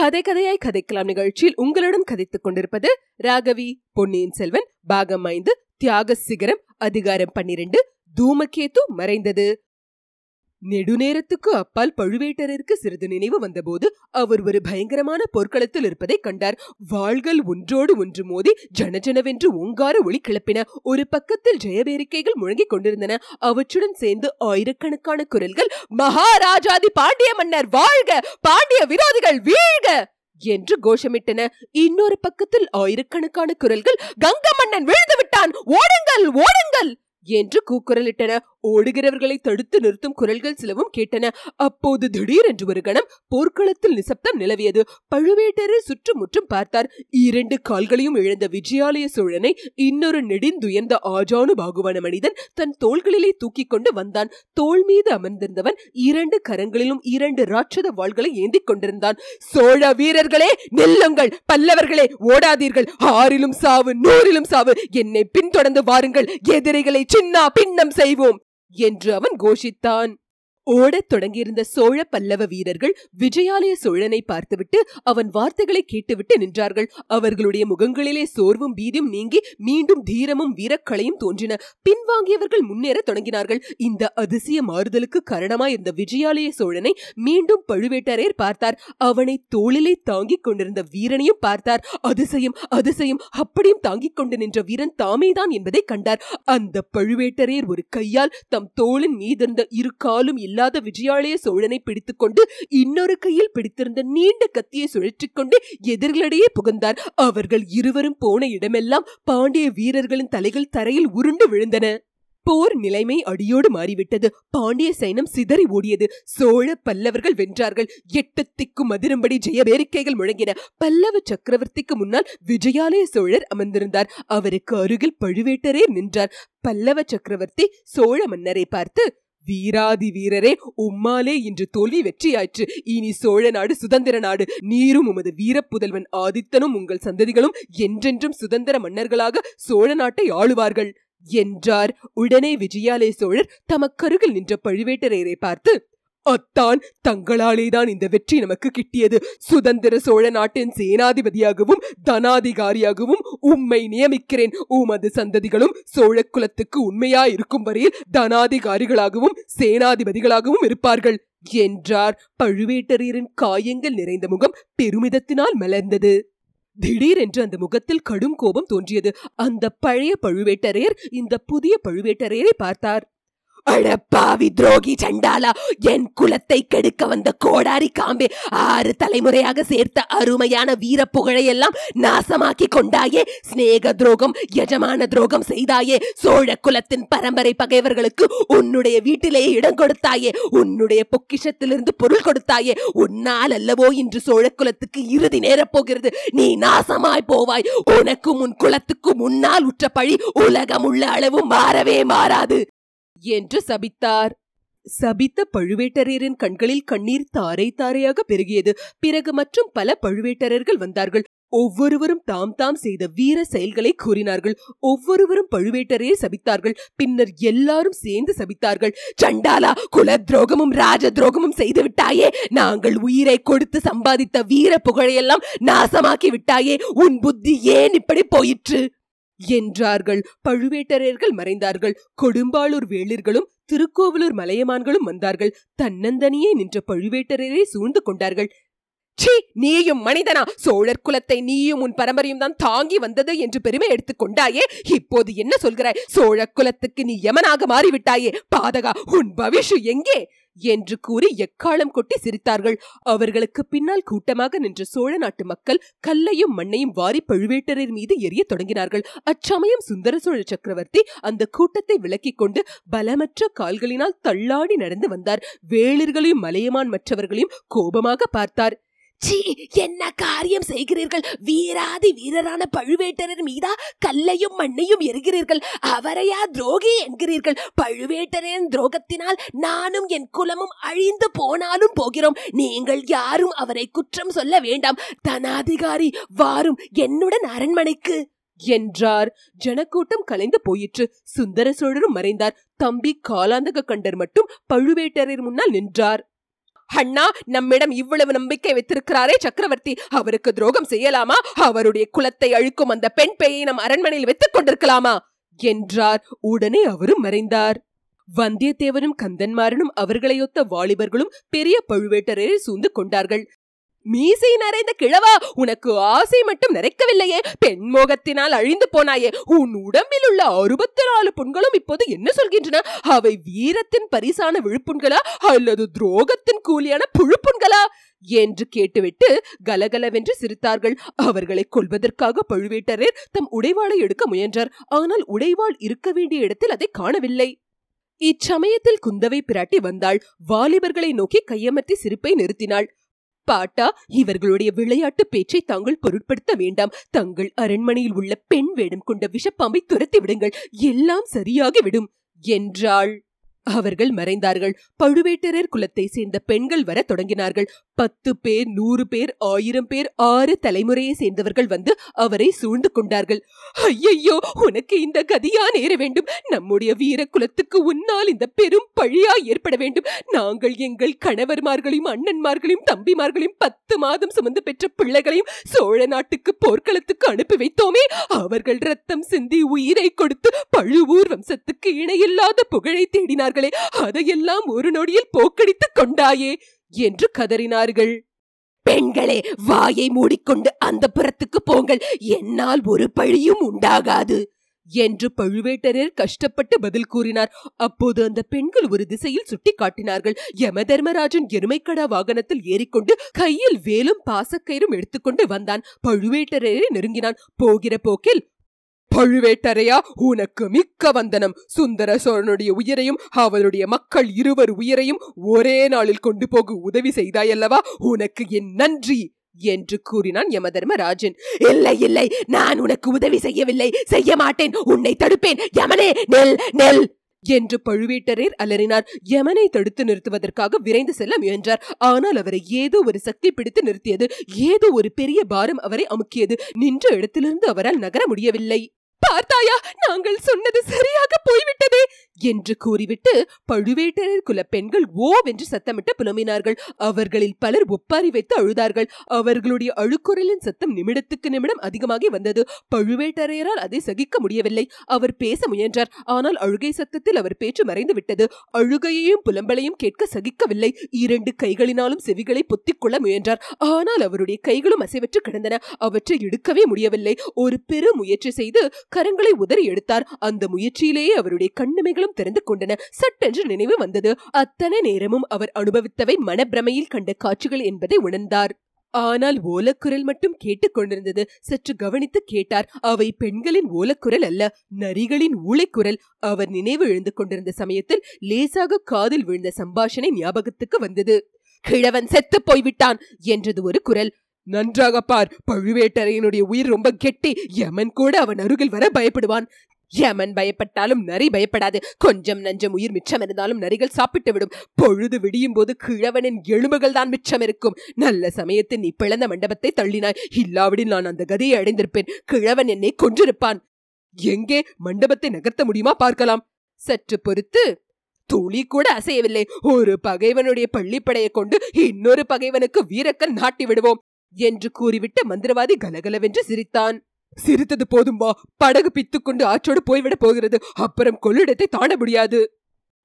கதை கதையாய் கதைக்கலாம் நிகழ்ச்சியில் உங்களுடன் கதைத்துக் கொண்டிருப்பது ராகவி பொன்னியின் செல்வன் பாகம் ஐந்து தியாக சிகரம் அதிகாரம் பன்னிரண்டு தூமகேத்து மறைந்தது. நெடுநேரத்துக்கு அப்பால் பழுவேட்டரருக்கு சிறிது நினைவு வந்தபோது அவர் ஒரு பயங்கரமான போர்க்களத்தில் இருப்பதை கண்டார். வாள்கள் ஒன்றோடு ஒன்று மோதி ஜனஜனவென்று ஓங்கார ஒளி கிளப்பின. ஒரு பக்கத்தில் ஜெயபேரிக்கைகள் முழங்கிக் கொண்டிருந்தன. அவற்றுடன் சேர்ந்து ஆயிரக்கணக்கான குரல்கள் மகாராஜாதி பாண்டிய மன்னர் வாழ்க! பாண்டிய விரோதிகள் வீழ்க! என்று கோஷமிட்டன. இன்னொரு பக்கத்தில் ஆயிரக்கணக்கான குரல்கள் கங்க மன்னன் விழுந்து விட்டான்! ஓடுங்கள் ஓடுங்கள்! என்று கூக்குரலிட்டன. ஓடுகிறவர்களை தடுத்து நிறுத்தும் குரல்கள் சிலவும் கேட்டன. அப்போது திடீரென்று ஒரு கணம் போர்க்களத்தில் நிசப்தம் நிலவியது. பழுவேட்டரர் சுற்றுமுற்றும் பார்த்தார். இரண்டு கால்களையும் இழந்த விஜயாலய சோழனை இன்னொரு நெடிந்துயர்ந்த ஆஜானு பாகுவான மனிதன் தன் தோள்களிலே தூக்கிக் கொண்டு வந்தான். தோள் மீது அமர்ந்திருந்தவன் இரண்டு கரங்களிலும் இரண்டு ராட்சத வாள்களை ஏந்திக் கொண்டிருந்தான். சோழ வீரர்களே நெல்லுங்கள்! பல்லவர்களே ஓடாதீர்கள்! ஆறிலும் சாவு நூறிலும் சாவு! என்னை பின்தொடர்ந்து வாருங்கள்! எதிரிகளை சின்னா பின்னம் செய்வோம்! என்று அவன் கோஷித்தான். ஓடத் தொடங்கியிருந்த சோழ பல்லவ வீரர்கள் விஜயாலய சோழனை பார்த்துவிட்டு அவன் வார்த்தைகளை கேட்டுவிட்டு நின்றார்கள். அவர்களுடைய முகங்களிலே சோர்வும் பீதியும் நீங்கி மீண்டும் தீரமும் வீரக்களையும் தோன்றின. பின்வாங்கியவர்கள் முன்னேற தொடங்கினார்கள். இந்த அதிசய மாறுதலுக்கு காரணமாய் இருந்த விஜயாலய சோழனை மீண்டும் பழுவேட்டரையர் பார்த்தார். அவனை தோளிலே தாங்கிக் கொண்டிருந்த வீரனையும் பார்த்தார். அதிசயம் அதிசயம்! அப்படியும் தாங்கிக் கொண்டு நின்ற வீரன் தாமேதான் என்பதை கண்டார். அந்த பழுவேட்டரையர் ஒரு கையால் தம் தோளின் மீதிருந்த இரு காலும் இல்லாத விஜயாலய சோழனை பிடித்துக்கொண்டு இன்னொரு கையில் பிடித்திருந்த நீண்ட கத்தியை சுழற்றிக் கொண்டு எதிரிகளிடையே புகுந்தார். அவர்கள் இருவரும் போன இடமெல்லாம் பாண்டிய வீரர்களின் தலைகள் தரையில் உருண்டு விழுந்தன. போர் நிலைமை அடியோடு மாறிவிட்டது. பாண்டிய சைனம் சிதறி ஓடியது. சோழ பல்லவர்கள் வென்றார்கள். எட்டு திக்கும் அதிரும்படி ஜெயபேரிக்கைகள் முழங்கின. பல்லவ சக்கரவர்த்திக்கு முன்னால் விஜயாலய சோழர் அமர்ந்திருந்தார். அவருக்கு அருகில் பழுவேட்டரே நின்றார். பல்லவ சக்கரவர்த்தி சோழ மன்னரை பார்த்து வீராதி வீரரே உம்மாலே இன்று தோல்வி வெற்றியாயிற்று. இனி சோழ நாடு சுதந்திர நாடு நீரும் உமது வீரப்புதல்வன் ஆதித்தனும் உங்கள் சந்ததிகளும் என்றென்றும் சுதந்திர மன்னர்களாக சோழ நாட்டை ஆளுவார்கள். என்றார். உடனே விஜயாலய சோழர் தமக்கருகில் நின்ற பழுவேட்டரையரை பார்த்து அத்தான் தங்களாலேதான் இந்த வெற்றி நமக்கு கிட்டியது. சுதந்திர சோழ நாட்டின் சேனாதிபதியாகவும் தனாதிகாரியாகவும் உம்மை நியமிக்கிறேன். உமது சந்ததிகளும் சோழ குலத்துக்கு உண்மையா இருக்கும் வரையில் தனாதிகாரிகளாகவும் சேனாதிபதிகளாகவும் இருப்பார்கள். என்றார் பழுவேட்டரையரின் காயங்கள் நிறைந்த முகம் பெருமிதத்தினால் மலர்ந்தது. திடீரென்று அந்த முகத்தில் கடும் கோபம் தோன்றியது. அந்த பழைய பழுவேட்டரையர் இந்த புதிய பழுவேட்டரையரை பார்த்தார். அடப்பாவி துரோகி சண்டாலா என் குலத்தை கெடுக்க வந்த கோடாரி காம்பே ஆறு தலைமுறையாக சேர்த்த அருமையான வீர புகழையெல்லாம் நாசமாக்கி கொண்டாயே சிநேக துரோகம் எஜமான துரோகம் செய்தாயே சோழ குலத்தின் பரம்பரை பகைவர்களுக்கு உன்னுடைய வீட்டிலேயே இடம் கொடுத்தாயே உன்னுடைய பொக்கிஷத்திலிருந்து பொருள் கொடுத்தாயே உன்னால் அல்லவோ இன்று சோழ குலத்துக்கு இறுதி நேரப் போகிறது. நீ நாசமாய் போவாய். உனக்கும் உன் குலத்துக்கும் முன்னால் உற்ற பழி உலகம் உள்ள அளவு மாறவே மாறாது. என்று சபித்தார். சபித்த பழுவேட்டரையரின் கண்களில் கண்ணீர் தாரை தாரையாக பெருகியது. பிறகு மற்றும் பல பழுவேட்டரர்கள் வந்தார்கள். ஒவ்வொருவரும் தாம் தாம் செய்த வீர செயல்களை கூறினார்கள். ஒவ்வொருவரும் பழுவேட்டரையே சபித்தார்கள். பின்னர் எல்லாரும் சேர்ந்து சபித்தார்கள். சண்டாலா குல துரோகமும் ராஜ துரோகமும் செய்து விட்டாயே. நாங்கள் உயிரை கொடுத்து சம்பாதித்த வீர புகழையெல்லாம் நாசமாக்கி விட்டாயே. உன் புத்தி ஏன் இப்படி போயிற்று? என்றார்கள். பழுவேட்டரையர்கள் மறைந்தார்கள். கொடும்பாளூர் வேளிர்களும் திருக்கோவிலூர் மலையமான்களும் வந்தார்கள். தன்னந்தனியே நின்ற பழுவேட்டரையரை சூழ்ந்து கொண்டார்கள். சீ நீயும் மனிதனா? சோழர் குலத்தை நீயும் உன் பரம்பரையும் தான் தாங்கி வந்தது என்று பெருமை எடுத்துக் கொண்டாயே? இப்போது என்ன சொல்கிறாய்? சோழ குலத்துக்கு நீ யமனாக மாறிவிட்டாயே. பாதகா உன் பவிஷு எங்கே? என்று கூறி எக்காலம் கொட்டி சிரித்தார்கள். அவர்களுக்கு பின்னால் கூட்டமாக நின்ற சோழ நாட்டு மக்கள் கல்லையும் மண்ணையும் வாரி பழுவேட்டரர் மீது எரிய தொடங்கினார்கள். அச்சமயம் சுந்தர சோழ சக்கரவர்த்தி அந்த கூட்டத்தை விலக்கிக் கொண்டு பலமற்ற கால்களினால் தள்ளாடி நடந்து வந்தார். வேளிர்களையும் மலையமான் மற்றவர்களையும் கோபமாக பார்த்தார். சீ என்ன காரியம் செய்கிறீர்கள்? வீராதி வீரரான பழுவேட்டரர் மீதா கல்லையும் மண்ணையும் எரிகிறீர்கள். அவரையா துரோகி என்கிறீர்கள்? பழுவேட்டரின் துரோகத்தினால் நானும் என் குலமும் அழிந்து போனாலும் போகிறோம். நீங்கள் யாரும் அவரை குற்றம் சொல்ல வேண்டாம். தனாதிகாரி வாரும் என்னுடன் அரண்மனைக்கு. என்றார். ஜனக்கூட்டம் கலைந்து போயிற்று. சுந்தர சோழரும் மறைந்தார். தம்பி காலாந்தக கண்டர் மட்டும் பழுவேட்டரர் முன்னால் நின்றார். அண்ணா நம்மிடம் இவ்வளவு நம்பிக்கை வைத்திருக்கிறாரே சக்கரவர்த்தி. அவருக்கு துரோகம் செய்யலாமா? அவருடைய குலத்தை அழிக்கும் அந்த பெண் பேயை நம் அரண்மனையில் வைத்துக் கொண்டிருக்கலாமா? என்றார். உடனே அவரும் மறைந்தார். வந்தியத்தேவனும் கந்தன்மாரனும் அவர்களையொத்த வாலிபர்களும் பெரிய பழுவேட்டரையரை சூழ்ந்து கொண்டார்கள். மீசை நிறைந்த கிழவா உனக்கு ஆசை மட்டும் நிறைக்கவில்லையே. பெண் மோகத்தினால் அழிந்து போனாயே. உன் உடம்பில் உள்ள அறுபத்தி நாலு புண்களும் இப்போது என்ன சொல்கின்றன? அவை வீரத்தின் பரிசான விழுப்புண்களா அல்லது துரோகத்தின் கூலியான புழுப்புண்களா? என்று கேட்டுவிட்டு கலகலவென்று சிரித்தார்கள். அவர்களை கொள்வதற்காக பழுவேட்டரர் தம் உடைவாளை எடுக்க முயன்றார். ஆனால் உடைவாள் இருக்க வேண்டிய இடத்தில் அதை காணவில்லை. இச்சமயத்தில் குந்தவை பிராட்டி வந்தாள். வாலிபர்களை நோக்கி கையமர்த்தி சிரிப்பை நிறுத்தினாள். பாட்டா? இவர்களுடைய விளையாட்டு பேச்சை தாங்கள் பொருட்படுத்த வேண்டாம். தங்கள் அரண்மனையில் உள்ள பெண் வேடம் கொண்ட விஷப்பாம்பை துரத்தி விடுங்கள். எல்லாம் சரியாகிவிடும் என்றாள். அவர்கள் மறைந்தார்கள். பழுவேட்டரர் குலத்தை சேர்ந்த பெண்கள் வர தொடங்கினார்கள். பத்து பேர் நூறு பேர் ஆயிரம் பேர் ஆறு தலைமுறையை சேர்ந்தவர்கள் வந்து அவரை சூழ்ந்து கொண்டார்கள். ஐயையோ உனக்கு இந்த கதியா நேர வேண்டும். நம்முடைய வீர குலத்துக்கு உன்னால் இந்த பெரும் பழியா ஏற்பட வேண்டும். நாங்கள் எங்கள் கணவர்மார்களையும் அண்ணன்மார்களையும் தம்பிமார்களையும் பத்து மாதம் சுமந்து பெற்ற பிள்ளைகளையும் சோழ நாட்டுக்கு போர்க்களத்துக்கு அனுப்பி வைத்தோமே. அவர்கள் ரத்தம் சிந்தி உயிரை கொடுத்து பழுவூர் வம்சத்துக்கு இணையில்லாத புகழை தேடினார்களே அதையெல்லாம் ஒரு நொடியில் போக்கடித்துக் கொண்டாயே என்று கதறினார்கள். பெண்களே வாயை மூடிக்கொண்டு அந்த புறத்துக்கு போங்கள் என்னால் ஒரு பழியும் உண்டாகாது என்று பழுவேட்டரர் கஷ்டப்பட்டு பதில் கூறினார். அப்போது அந்த பெண்கள் ஒரு திசையில் சுட்டி காட்டினார்கள். யம தர்மராஜன் எருமைக்கடா வாகனத்தில் ஏறிக்கொண்டு கையில் வேலும் பாசக்கயிறும் எடுத்துக்கொண்டு வந்தான். பழுவேட்டரரை நெருங்கினான். போகிற போக்கில் பழுவேட்டரையா? உனக்கு மிக்க வந்தனம். சுந்தர சோழனுடைய உயிரையும் அவனுடைய மக்கள் இருவர் உயிரையும் ஒரே நாளில் கொண்டு போக உதவி செய்தாயல்லவா? உனக்கு என் நன்றி என்று கூறினான் யமதர்மராஜன். இல்லை இல்லை நான் உனக்கு உதவி செய்யவில்லை. செய்ய மாட்டேன். உன்னை தடுப்பேன். யமனே நெல் நெல் என்று பழுவேட்டரர் அலறினார். யமனை தடுத்து நிறுத்துவதற்காக விரைந்து செல்ல முயன்றார். ஆனால் அவரை ஏதோ ஒரு சக்தி பிடித்து நிறுத்தியது. ஏதோ ஒரு பெரிய பாரம் அவரை அமுக்கியது. நின்ற இடத்திலிருந்து அவரால் நகர முடியவில்லை. பார்த்தாயா நாங்கள் சொன்னது சரியாக போய்விட்டதே என்று கூறிவிட்டு பழுவேட்டரர் குல பெண்கள் ஓவென்று சத்தமிட்டு புலம்பினார்கள். அவர்களில் பலர் ஒப்பாரி வைத்து அழுதார்கள். அவர்களுடைய அழுக்குரலின் சத்தம் நிமிடத்துக்கு நிமிடம் அதிகமாகி வந்தது. பழுவேட்டரையரால் அதை சகிக்க முடியவில்லை. அவர் பேச முயன்றார். ஆனால் அழுகை சத்தத்தில் அவர் பேச்சு மறைந்து விட்டது. அழுகையையும் புலம்பலையும் கேட்க சகிக்கவில்லை. இரண்டு கைகளினாலும் செவிகளை பொத்திக் கொள்ள முயன்றார். ஆனால் அவருடைய கைகளும் அசைவற்று கிடந்தன. அவற்றை எடுக்கவே முடியவில்லை. ஒரு பெரு முயற்சி செய்து கரங்களை உதறி எடுத்தார். அந்த முயற்சியிலேயே அவருடைய கண்ணுமைகளும் திறந்து கொண்டன. சட்டென்று நினைவு வந்தது. அத்தனை நேரமும் அவர் அனுபவித்தவை மனப்பிரமையில் கண்ட காட்சிகள் என்பதை உணர்ந்தார். ஆனால் ஓலக்குரல் மட்டும் கேட்டுக்கொண்டிருந்தது சற்று கவனித்து கேட்டார். அவை பெண்களின் ஓலக்குரல் அல்ல நரிகளின் ஊளைக்குரல். அவர் நினைவு எழுந்து கொண்டிருந்த சமயத்தில் லேசாக காதில் விழுந்த சம்பாஷணை ஞாபகத்துக்கு வந்தது. கிழவன் செத்து போய்விட்டான் என்றது ஒரு குரல். நன்றாக பார். பழுவேட்டரையனுடைய உயிர் ரொம்ப கெட்டி. யமன் கூட அவன் அருகில் வர பயப்படுவான். யமன் பயப்பட்டாலும் நரி பயப்படாது. கொஞ்சம் நஞ்சம் உயிர் மிச்சம் இருந்தாலும் நரிகள் சாப்பிட்டு விடும். பொழுது விடியும் போது கிழவனின் எலும்புகள் தான் மிச்சம் இருக்கும். நல்ல சமயத்தில் நீ பிளந்த மண்டபத்தை தள்ளினாய். இல்லாவிடில் நான் அந்த கதையை அடைந்திருப்பேன். கிழவன் என்னை கொன்றிருப்பான். எங்கே? மண்டபத்தை நகர்த்த முடியுமா பார்க்கலாம். சற்று பொறுத்து துளி கூட அசையவில்லை. ஒரு பகைவனுடைய பள்ளிப்படையை கொண்டு இன்னொரு பகைவனுக்கு வீரக்கல் நாட்டி விடுவோம். என்று கூறிவிட்டு மந்திரவாதி கலகலவென்று சிரித்தான். சிரித்தது போதும் வா படகு பித்துக்கொண்டு ஆற்றோடு போய்விடப் போகிறது. அப்புறம் கொள்ளிடத்தை தாண்ட முடியாது.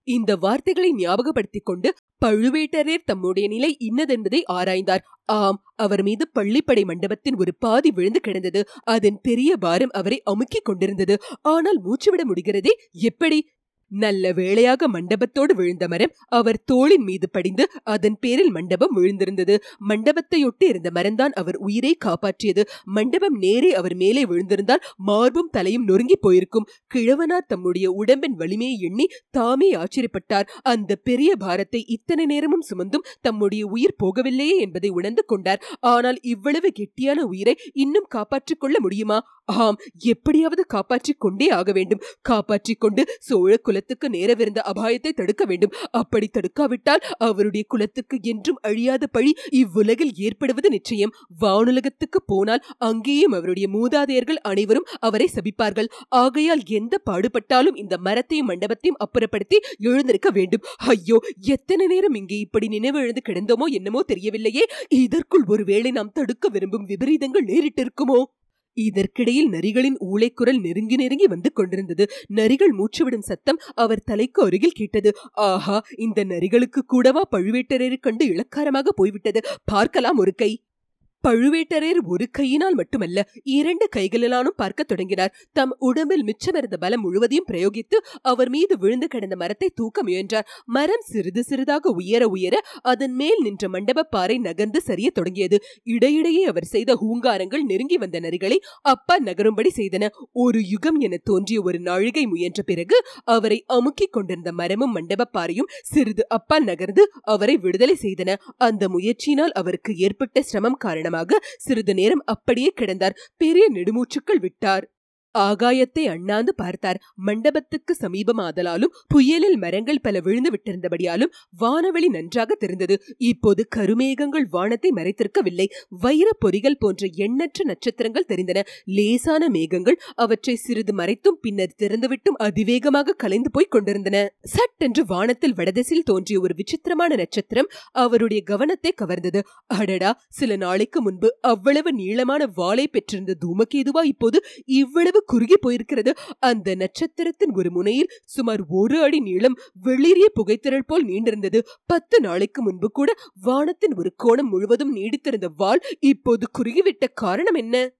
இந்த வார்த்தைகளை ஞாபகப்படுத்திக் கொண்டு பழுவேட்டரர் தம்முடைய நிலை இன்னதென்பதை ஆராய்ந்தார். ஆம் அவர் மீது பள்ளிப்படை மண்டபத்தின் ஒரு பாதி விழுந்து கிடந்தது. அதன் பெரிய பாரம் அவரை அமுக்கிக் கொண்டிருந்தது. ஆனால் மூச்சுவிட முடிகிறதே எப்படி? நல்ல வேளையாக மண்டபத்தோடு விழுந்த மரம் அவர் தோளின் மீது படிந்து அதன் பேரில் மண்டபம் விழுந்திருந்தது. மண்டபத்தையொட்டி இருந்த மரம்தான் அவர் உயிரை காப்பாற்றியது. மண்டபம் நேரே அவர் மேலே விழுந்திருந்தால் மார்பும் தலையும் நொறுங்கி போயிருக்கும். கிழவனார் தம்முடைய உடம்பின் வலிமையை எண்ணி தாமே ஆச்சரியப்பட்டார். அந்த பெரிய பாரத்தை இத்தனை நேரமும் சுமந்தும் தம்முடைய உயிர் போகவில்லையே என்பதை உணர்ந்து கொண்டார். ஆனால் இவ்வளவு கெட்டியான உயிரை இன்னும் காப்பாற்றிக் கொள்ள முடியுமா? ஆம் எப்படியாவது காப்பாற்றிக் கொண்டே ஆக வேண்டும். காப்பாற்றிக் கொண்டு சோழ குலத்துக்கு நேரவிருந்த அபாயத்தை தடுக்க வேண்டும். அப்படி தடுக்காவிட்டால் அவருடைய குலத்துக்கு என்றும் அழியாத பழி இவ்வுலகில் ஏற்படுவது நிச்சயம். வானுலகத்துக்கு போனால் அங்கேயும் அவருடைய மூதாதையர்கள் அனைவரும் அவரை சபிப்பார்கள். ஆகையால் எந்த பாடுபட்டாலும் இந்த மரத்தையும் மண்டபத்தையும் அப்புறப்படுத்தி எழுந்திருக்க வேண்டும். ஐயோ எத்தனை நேரம் இங்கே இப்படி நினைவு எழுந்து கிடந்தோமோ என்னமோ தெரியவில்லையே. இதற்குள் ஒருவேளை நாம் தடுக்க விரும்பும் விபரீதங்கள் நேரிட்டிருக்குமோ? இதற்கிடையில் நரிகளின் ஊளைக்குரல் நெருங்கி நெருங்கி வந்து கொண்டிருந்தது. நரிகள் மூச்சுவிடும் சத்தம் அவர் தலைக்கு அருகில் கேட்டது. ஆஹா இந்த நரிகளுக்கு கூடவா பழுவேட்டரையர் கண்டு இளக்காரமாக போய்விட்டது? பார்க்கலாம் ஒரு கை. பழுவேட்டரையர் ஒரு கையினால் மட்டுமல்ல இரண்டு கைகளிலானும் பார்க்க தொடங்கினார். தம் உடம்பில் மிச்சமிருந்த பலம் முழுவதையும் பிரயோகித்து அவர் மீது விழுந்து கிடந்த மரத்தை தூக்க முயன்றார். மரம் சிறிது சிறிதாக உயர உயர அதன் மேல் நின்ற மண்டப பாறை நகர்ந்து சரிய தொடங்கியது. இடையிடையே அவர் செய்த ஹூங்காரங்கள் நெருங்கி வந்த நரிகளை அப்பா நகரும்படி செய்தன. ஒரு யுகம் என தோன்றிய ஒரு நாழிகை முயன்ற பிறகு அவரை அமுக்கிக் கொண்டிருந்த மரமும் மண்டப பாறையும் சிறிது அப்பா நகர்ந்து அவரை விடுதலை செய்தன. அந்த முயற்சியினால் அவருக்கு ஏற்பட்ட சிரமம் காரணமாக சிறிது நேரம் அப்படியே கிடந்தார். பெரிய நெடுமூச்சுக்கள் விட்டார். ஆகாயத்தை அண்ணாந்து பார்த்தார். மண்டபத்துக்கு சமீபமாதலாலும் புயலில் மரங்கள் பல விழுந்து விட்டிருந்தபடியாலும் வானவெளி நன்றாக தெரிந்தது. இப்போது கருமேகங்கள் வானத்தை மறைத்திருக்கவில்லை. வைர பொறிகள் போன்ற எண்ணற்ற நட்சத்திரங்கள் தெரிந்தன. லேசான மேகங்கள் அவற்றை சிறிது மறைத்தும் பின்னர் திறந்துவிட்டும் அதிவேகமாக கலைந்து போய் கொண்டிருந்தன. சட்டென்று வானத்தில் வடதிசையில் தோன்றிய ஒரு விசித்திரமான நட்சத்திரம் அவருடைய கவனத்தை கவர்ந்தது. அடடா! சில நாளைக்கு முன்பு அவ்வளவு நீளமான வாளை பெற்றிருந்த தூமகேதுவா இப்போது இவ்வளவு குறுகி போயிருக்கிறது. அந்த நட்சத்திரத்தின் ஒரு முனையில் சுமார் ஒரு அடி நீளம் வெளிரிய புகைத்திரள் போல் நீண்டிருந்தது. பத்து நாளைக்கு முன்பு கூட வானத்தின் ஒரு கோணம் முழுவதும் நீடித்திருந்த வால் இப்போது குறுகிவிட்ட காரணம் என்ன?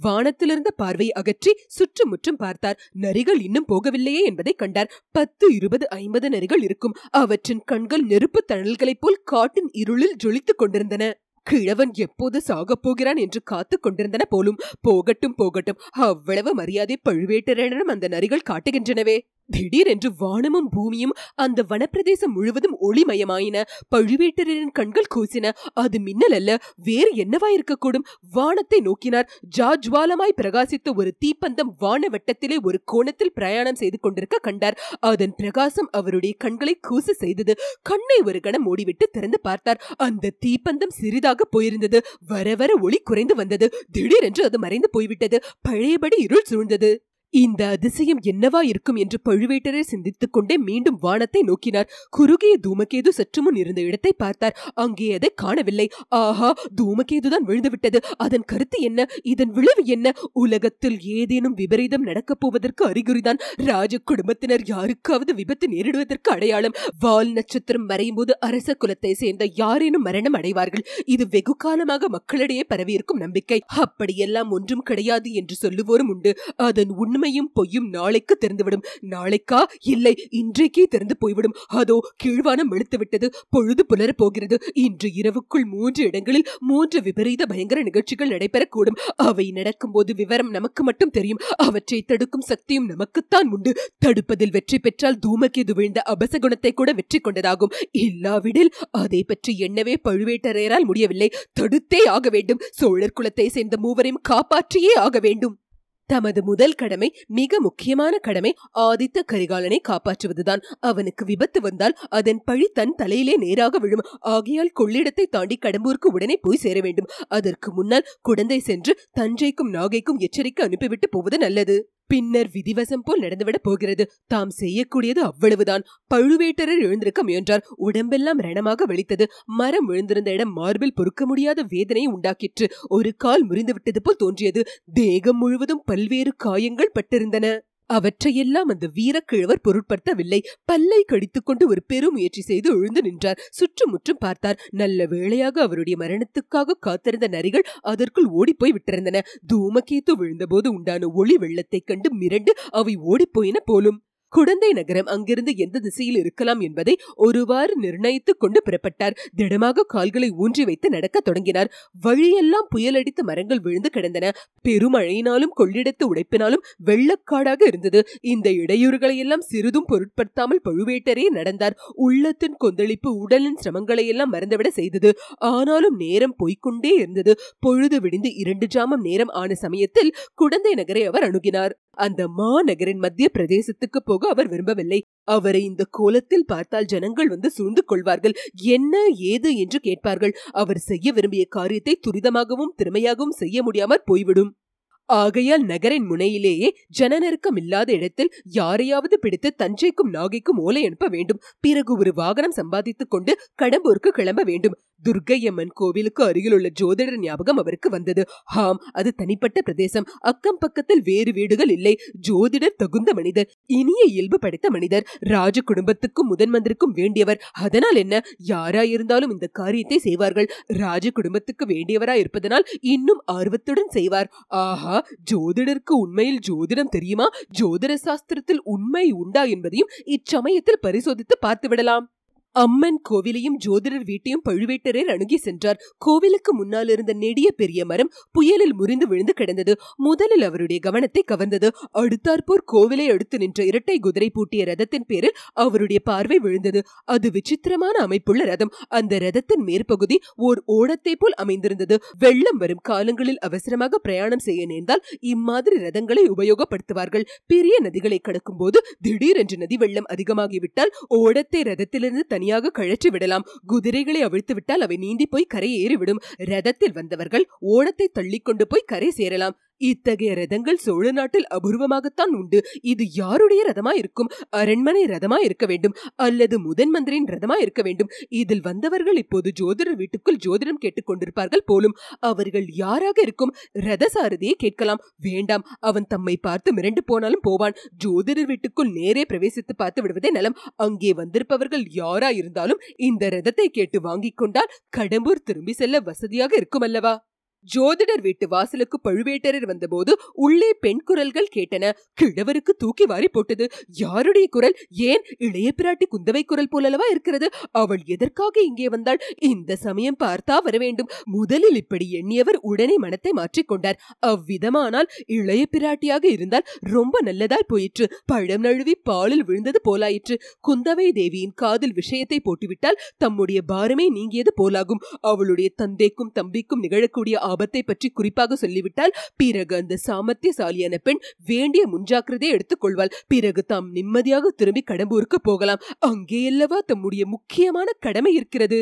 வானத்திலிருந்த பார்வை அகற்றி சுற்றுமுற்றும் பார்த்தார். நரிகள் இன்னும் போகவில்லையே என்பதை கண்டார். பத்து இருபது ஐம்பது நரிகள் இருக்கும். அவற்றின் கண்கள் நெருப்பு தணல்களைப் போல் காட்டின் இருளில் ஜொலித்துக் கொண்டிருந்தன. கிழவன் எப்போது சாகப் போகிறான் என்று காத்துக் கொண்டிருந்தன போலும் போகட்டும் போகட்டும். அவ்வளவு மரியாதை பழுவேட்டரனிடம் அந்த நரிகள் காட்டுகின்றனவே. திடீரென்று வானமும் பூமியும் அந்த வனப்பிரதேசம் முழுவதும் ஒளிமயமாயின. பழுவேட்டரின் கண்கள் கூசின. அது மின்னல் அல்ல வேறு என்னவாயிருக்கக்கூடும்? வானத்தை நோக்கினார். ஜாஜ்வாலமாய் பிரகாசித்த ஒரு தீப்பந்தம் வான வட்டத்திலே ஒரு கோணத்தில் பிரயாணம் செய்து கொண்டிருக்க கண்டார். அதன் பிரகாசம் அவருடைய கண்களை கூச செய்தது. கண்ணை ஒரு கணம் மூடிவிட்டு திறந்து பார்த்தார். அந்த தீப்பந்தம் சிறிதாக போயிருந்தது. வர வர ஒளி குறைந்து வந்தது. திடீரென்று அது மறைந்து போய்விட்டது. பழையபடி இருள் சூழ்ந்தது. இந்த அதிசயம் என்னவா இருக்கும் என்று பழுவேட்டரர் சிந்தித்துக் கொண்டே மீண்டும் வானத்தை நோக்கினார். குறுகிய தூமகேது சற்று முன் இருந்த இடத்தை பார்த்தார். அங்கே அதை காணவில்லை. ஆஹா தூமகேதுதான் விழுந்துவிட்டது. அதன் கருத்து என்ன? இதன் விளைவு என்ன? உலகத்தில் ஏதேனும் விபரீதம் நடக்கப் போவதற்கு அறிகுறிதான். ராஜ குடும்பத்தினர் யாருக்காவது விபத்து நேரிடுவதற்கு அடையாளம். வால் நட்சத்திரம் மறையும் போது அரச குலத்தை சேர்ந்த யாரேனும் மரணம் அடைவார்கள். இது வெகு காலமாக மக்களிடையே பரவியிருக்கும் நம்பிக்கை. அப்படியெல்லாம் ஒன்றும் கிடையாது என்று சொல்லுவோரும் உண்டு. அதன் உண்மை உண்மையும் பொய்யும் நாளைக்கு திறந்துவிடும் நாளைக்கா? இல்லை இன்றைக்கே திறந்து போய்விடும். அதோ கீழ்வானம் வெளுத்து விட்டது பொழுது புலரப் போகிறது. இன்று இரவுக்குள் மூன்று இடங்களில் மூன்று விபரீத பயங்கர நிகழ்ச்சிகள் நடைபெறக்கூடும். அவை நடக்கும்போது விவரம் நமக்கு மட்டும் தெரியும். அவற்றை தடுக்கும் சக்தியும் நமக்குத்தான் உண்டு. தடுப்பதில் வெற்றி பெற்றால் தூமக்கேது விழுந்த அபசகுணத்தை கூட வெற்றி கொண்டதாகும். இல்லாவிடில் அதை பற்றி எண்ணவே பழுவேட்டரையரால் முடியவில்லை. தடுத்தே ஆக வேண்டும். சோழர் குலத்தை சேர்ந்த மூவரையும் காப்பாற்றியே ஆக வேண்டும். தமது முதல் கடமை மிக முக்கியமான கடமை ஆதித்த கரிகாலனை காப்பாற்றுவதுதான். அவனுக்கு விபத்து வந்தால் அதன் பழி தன் தலையிலே நேராக விழும். ஆகையால் கொள்ளிடத்தை தாண்டி கடம்பூருக்கு உடனே போய் சேர வேண்டும். அதற்கு முன்னால் குடந்தை சென்று தஞ்சைக்கும் நாகைக்கும் எச்சரிக்கை அனுப்பிவிட்டு போவது நல்லது. பின்னர் விதிவசம் போல் நடந்துவிடப் போகிறது. தாம் செய்யக்கூடியது அவ்வளவுதான். பழுவேட்டரர் எழுந்திருக்க முயன்றார். உடம்பெல்லாம் ரணமாக வெளித்தது மரம் விழுந்திருந்த இடம் மார்பில் பொறுக்க முடியாத வேதனையை உண்டாக்கிற்று. ஒரு கால் முறிந்துவிட்டது போல் தோன்றியது. தேகம் முழுவதும் பல்வேறு காயங்கள் பட்டிருந்தன. அவற்றையெல்லாம் அந்த வீரக்கிழவர் பொருட்படுத்தவில்லை. பல்லை கடித்துக்கொண்டு ஒரு பெரும் முயற்சி செய்து எழுந்து நின்றார். சுற்றுமுற்றும் பார்த்தார். நல்ல வேளையாக அவருடைய மரணத்துக்காக காத்திருந்த நரிகள் அதற்குள் ஓடிப்போய் விட்டிருந்தன. தூமகேத்து விழுந்தபோது உண்டான ஒளி வெள்ளத்தைக் கண்டு மிரண்டு அவை ஓடிப்போயின போலும். குடந்தை நகரம் அங்கிருந்து எந்த திசையில் இருக்கலாம் என்பதை ஒருவாறு நிர்ணயித்துக் கொண்டு புறப்பட்டார். திடமாக கால்களை ஊன்றி வைத்து நடக்க தொடங்கினார். வழியெல்லாம் புயலடித்து மரங்கள் விழுந்து கிடந்தன. பெருமழையினாலும் கொள்ளிடத்து உடைப்பினாலும் வெள்ளக்காடாக இருந்தது. இந்த இடையூறுகளை எல்லாம் சிறிதும் பொருட்படுத்தாமல் பழுவேட்டரே நடந்தார். உள்ளத்தின் கொந்தளிப்பு உடலின் சிரமங்களை எல்லாம் மறந்துவிட செய்தது. ஆனாலும் நேரம் போய்கொண்டே இருந்தது. பொழுது விடிந்து இரண்டு ஜாமம் நேரம் ஆன சமயத்தில் குடந்தை நகரை அவர் அணுகினார். அந்த மாநகரின் மத்திய பிரதேசத்துக்கு போக அவர் விரும்பவில்லை. அவரை இந்த கோலத்தில் பார்த்தால் ஜனங்கள் வந்து சூழ்ந்து கொள்வார்கள். என்ன ஏது என்று கேட்பார்கள். அவர் செய்ய விரும்பிய காரியத்தை துரிதமாகவும் திறமையாகவும் செய்ய முடியாமற் போய்விடும். ஆகையால் நகரின் முனையிலேயே ஜனநெருக்கம் இல்லாத இடத்தில் யாரையாவது பிடித்து தஞ்சைக்கும் நாகைக்கும் ஓலை அனுப்ப வேண்டும். பிறகு ஒரு வாகனம் சம்பாதித்துக் கொண்டு கடம்பூருக்கு கிளம்ப வேண்டும். துர்க்கையம்மன் கோவிலுக்கு அருகிலுள்ள ஜோதிடர் ஞாபகம் அவருக்கு வந்தது. ஹாம் அது தனிப்பட்ட பிரதேசம். அக்கம் பக்கத்தில் வேறு வீடுகள் இல்லை. ஜோதிடர் தகுந்த மனிதர். இனிய இயல்பு படைத்த மனிதர். ராஜ குடும்பத்துக்கும் முதன்மந்திரிக்கும் வேண்டியவர். அதனால் என்ன? யாராயிருந்தாலும் இந்த காரியத்தை செய்வார்கள். ராஜ குடும்பத்துக்கு வேண்டியவராய் இருப்பதனால் இன்னும் ஆர்வத்துடன் செய்வார். ஆஹா ஜோதிடருக்கு உண்மையில் ஜோதிடம் தெரியுமா? ஜோதிட சாஸ்திரத்தில் உண்மை உண்டா என்பதையும் இச்சமயத்தில் பரிசோதித்து பார்த்து விடலாம் அம்மன் கோவிலையும் ஜோதிடர் வீட்டையும் பழுவேட்டரர் அணுகி சென்றார். கோவிலுக்கு முன்னால் இருந்த நெடிய பெரிய மரம் புயலில் முறிந்து விழுந்து கிடந்தது. முதலில் அவருடைய கவனத்தை கவர்ந்தது. அடுத்தாற்போர் கோவிலை அடுத்து நின்ற இரட்டை குதிரை பூட்டிய ரதத்தின் பேரில் அவருடைய பார்வை விழுந்தது. அது விசித்திரமான அமைப்புள்ள ரதம். அந்த ரதத்தின் மேற்பகுதி ஓர் ஓடத்தை போல் அமைந்திருந்தது. வெள்ளம் வரும் காலங்களில் அவசரமாக பிரயாணம் செய்ய நேர்ந்தால் இம்மாதிரி ரதங்களை உபயோகப்படுத்துவார்கள். பெரிய நதிகளை கடக்கும் போது திடீரென்று நதி வெள்ளம் அதிகமாகிவிட்டால் ஓடத்தை ரதத்திலிருந்து தனி தனியாக கழற்றி விடலாம். குதிரைகளை அவிழ்த்து விட்டால் அவை நீந்தி போய் கரை ஏறிவிடும் ரதத்தில் வந்தவர்கள் ஓடத்தை தள்ளிக்கொண்டு போய் கரை சேரலாம். இத்தகைய ரதங்கள் சோழ நாட்டில் அபூர்வமாகத்தான் உண்டு. இது யாருடைய ரதமா இருக்கும்? அரண்மனை ரதமா இருக்க வேண்டும். அல்லது முதன் மந்திரியின் ரதமா இருக்க வேண்டும். இதில் வந்தவர்கள் இப்போது ஜோதிடர் வீட்டுக்குள் ஜோதிடம் கேட்டுக் கொண்டிருப்பார்கள் போலும். அவர்கள் யாராக இருக்கும்? ரத சாரதியை கேட்கலாம். வேண்டாம். அவன் தம்மை பார்த்து மிரண்டு போனாலும் போவான். ஜோதிடர் வீட்டுக்குள் நேரே பிரவேசித்து பார்த்து விடுவதே நலம். அங்கே வந்திருப்பவர்கள் யாரா இருந்தாலும் இந்த ரதத்தை கேட்டு வாங்கிக் கொண்டால் கடம்பூர் திரும்பி செல்ல வசதியாக இருக்கும் அல்லவா ஜோதிடர் வீட்டு வாசலுக்கு பழுவேட்டரர் வந்தபோது உள்ளே பெண் குரல்கள் கேட்டன. கிழவருக்கு தூக்கி வாரி போட்டது. யாருடைய குரல்? ஏன்? இளைய பிராட்டி குந்தவை குரல் போலலவா இருக்கிறது? அவள் எதற்காக இங்கே வந்தாள்? இந்த சமயம் பார்த்தா வர வேண்டும். முதலில் இப்படி எண்ணியவர் உடனே மனத்தை மாற்றிக்கொண்டார் அவ்விதமானால் இளைய பிராட்டியாக இருந்தால் ரொம்ப நல்லதாய் போயிற்று. பழம் நழுவி பாலில் விழுந்தது போலாயிற்று. குந்தவை தேவியின் காதில் விஷயத்தை போட்டுவிட்டால் தம்முடைய பாரமே நீங்கியது போலாகும். அவளுடைய தந்தைக்கும் தம்பிக்கும் நிகழக்கூடிய ஆபத்தை பற்றி குறிப்பாக சொல்லிவிட்டால் பிறகு அந்த சாமர்த்தியசாலியான பெண் வேண்டிய முன்ஜாக்கிரதை எடுத்துக் கொள்வாள் பிறகு தாம் நிம்மதியாக திரும்பி கடம்பூருக்கு போகலாம். அங்கேயல்லவா தம்முடைய முக்கியமான கடமை இருக்கிறது?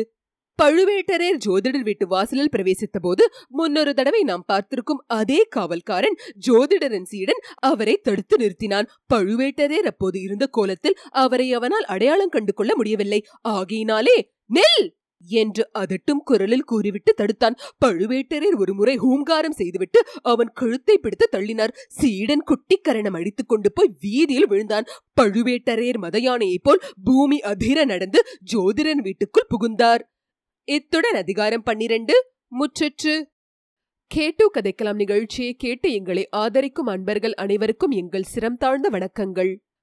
பழுவேட்டரர் ஜோதிடர் வீட்டு வாசலில் பிரவேசித்த போது முன்னொரு தடவை நாம் பார்த்திருக்கும் அதே காவல்காரன் ஜோதிடரின் சீடன் அவரை தடுத்து நிறுத்தினான். பழுவேட்டரர் அப்போது இருந்த கோலத்தில் அவரை அவனால் அடையாளம் கண்டு கொள்ள முடியவில்லை. ஆகையினாலே நெல்! என்று அதட்டும் குரலில் கூறிவிட்டு தடுத்தான். பழுவேட்டரர் ஒரு முறை ஹூங்காரம் செய்துவிட்டு அவன் கழுத்தை பிடித்து தள்ளினார். சீடன் குட்டிக்கரணம் அடித்துக் கொண்டு போய் வீதியில் விழுந்தான். பழுவேட்டரையர் மதயானையைப் போல் பூமி அதிர நடந்து ஜோதிடன் வீட்டுக்குள் புகுந்தார். இத்துடன் அதிகாரம் பன்னிரண்டு. முற்றிற்று. கேட்டு கதைக்கலாம் நிகழ்ச்சியை கேட்டு எங்களை ஆதரிக்கும் அன்பர்கள் அனைவருக்கும் எங்கள் சிரம் தாழ்ந்த வணக்கங்கள்.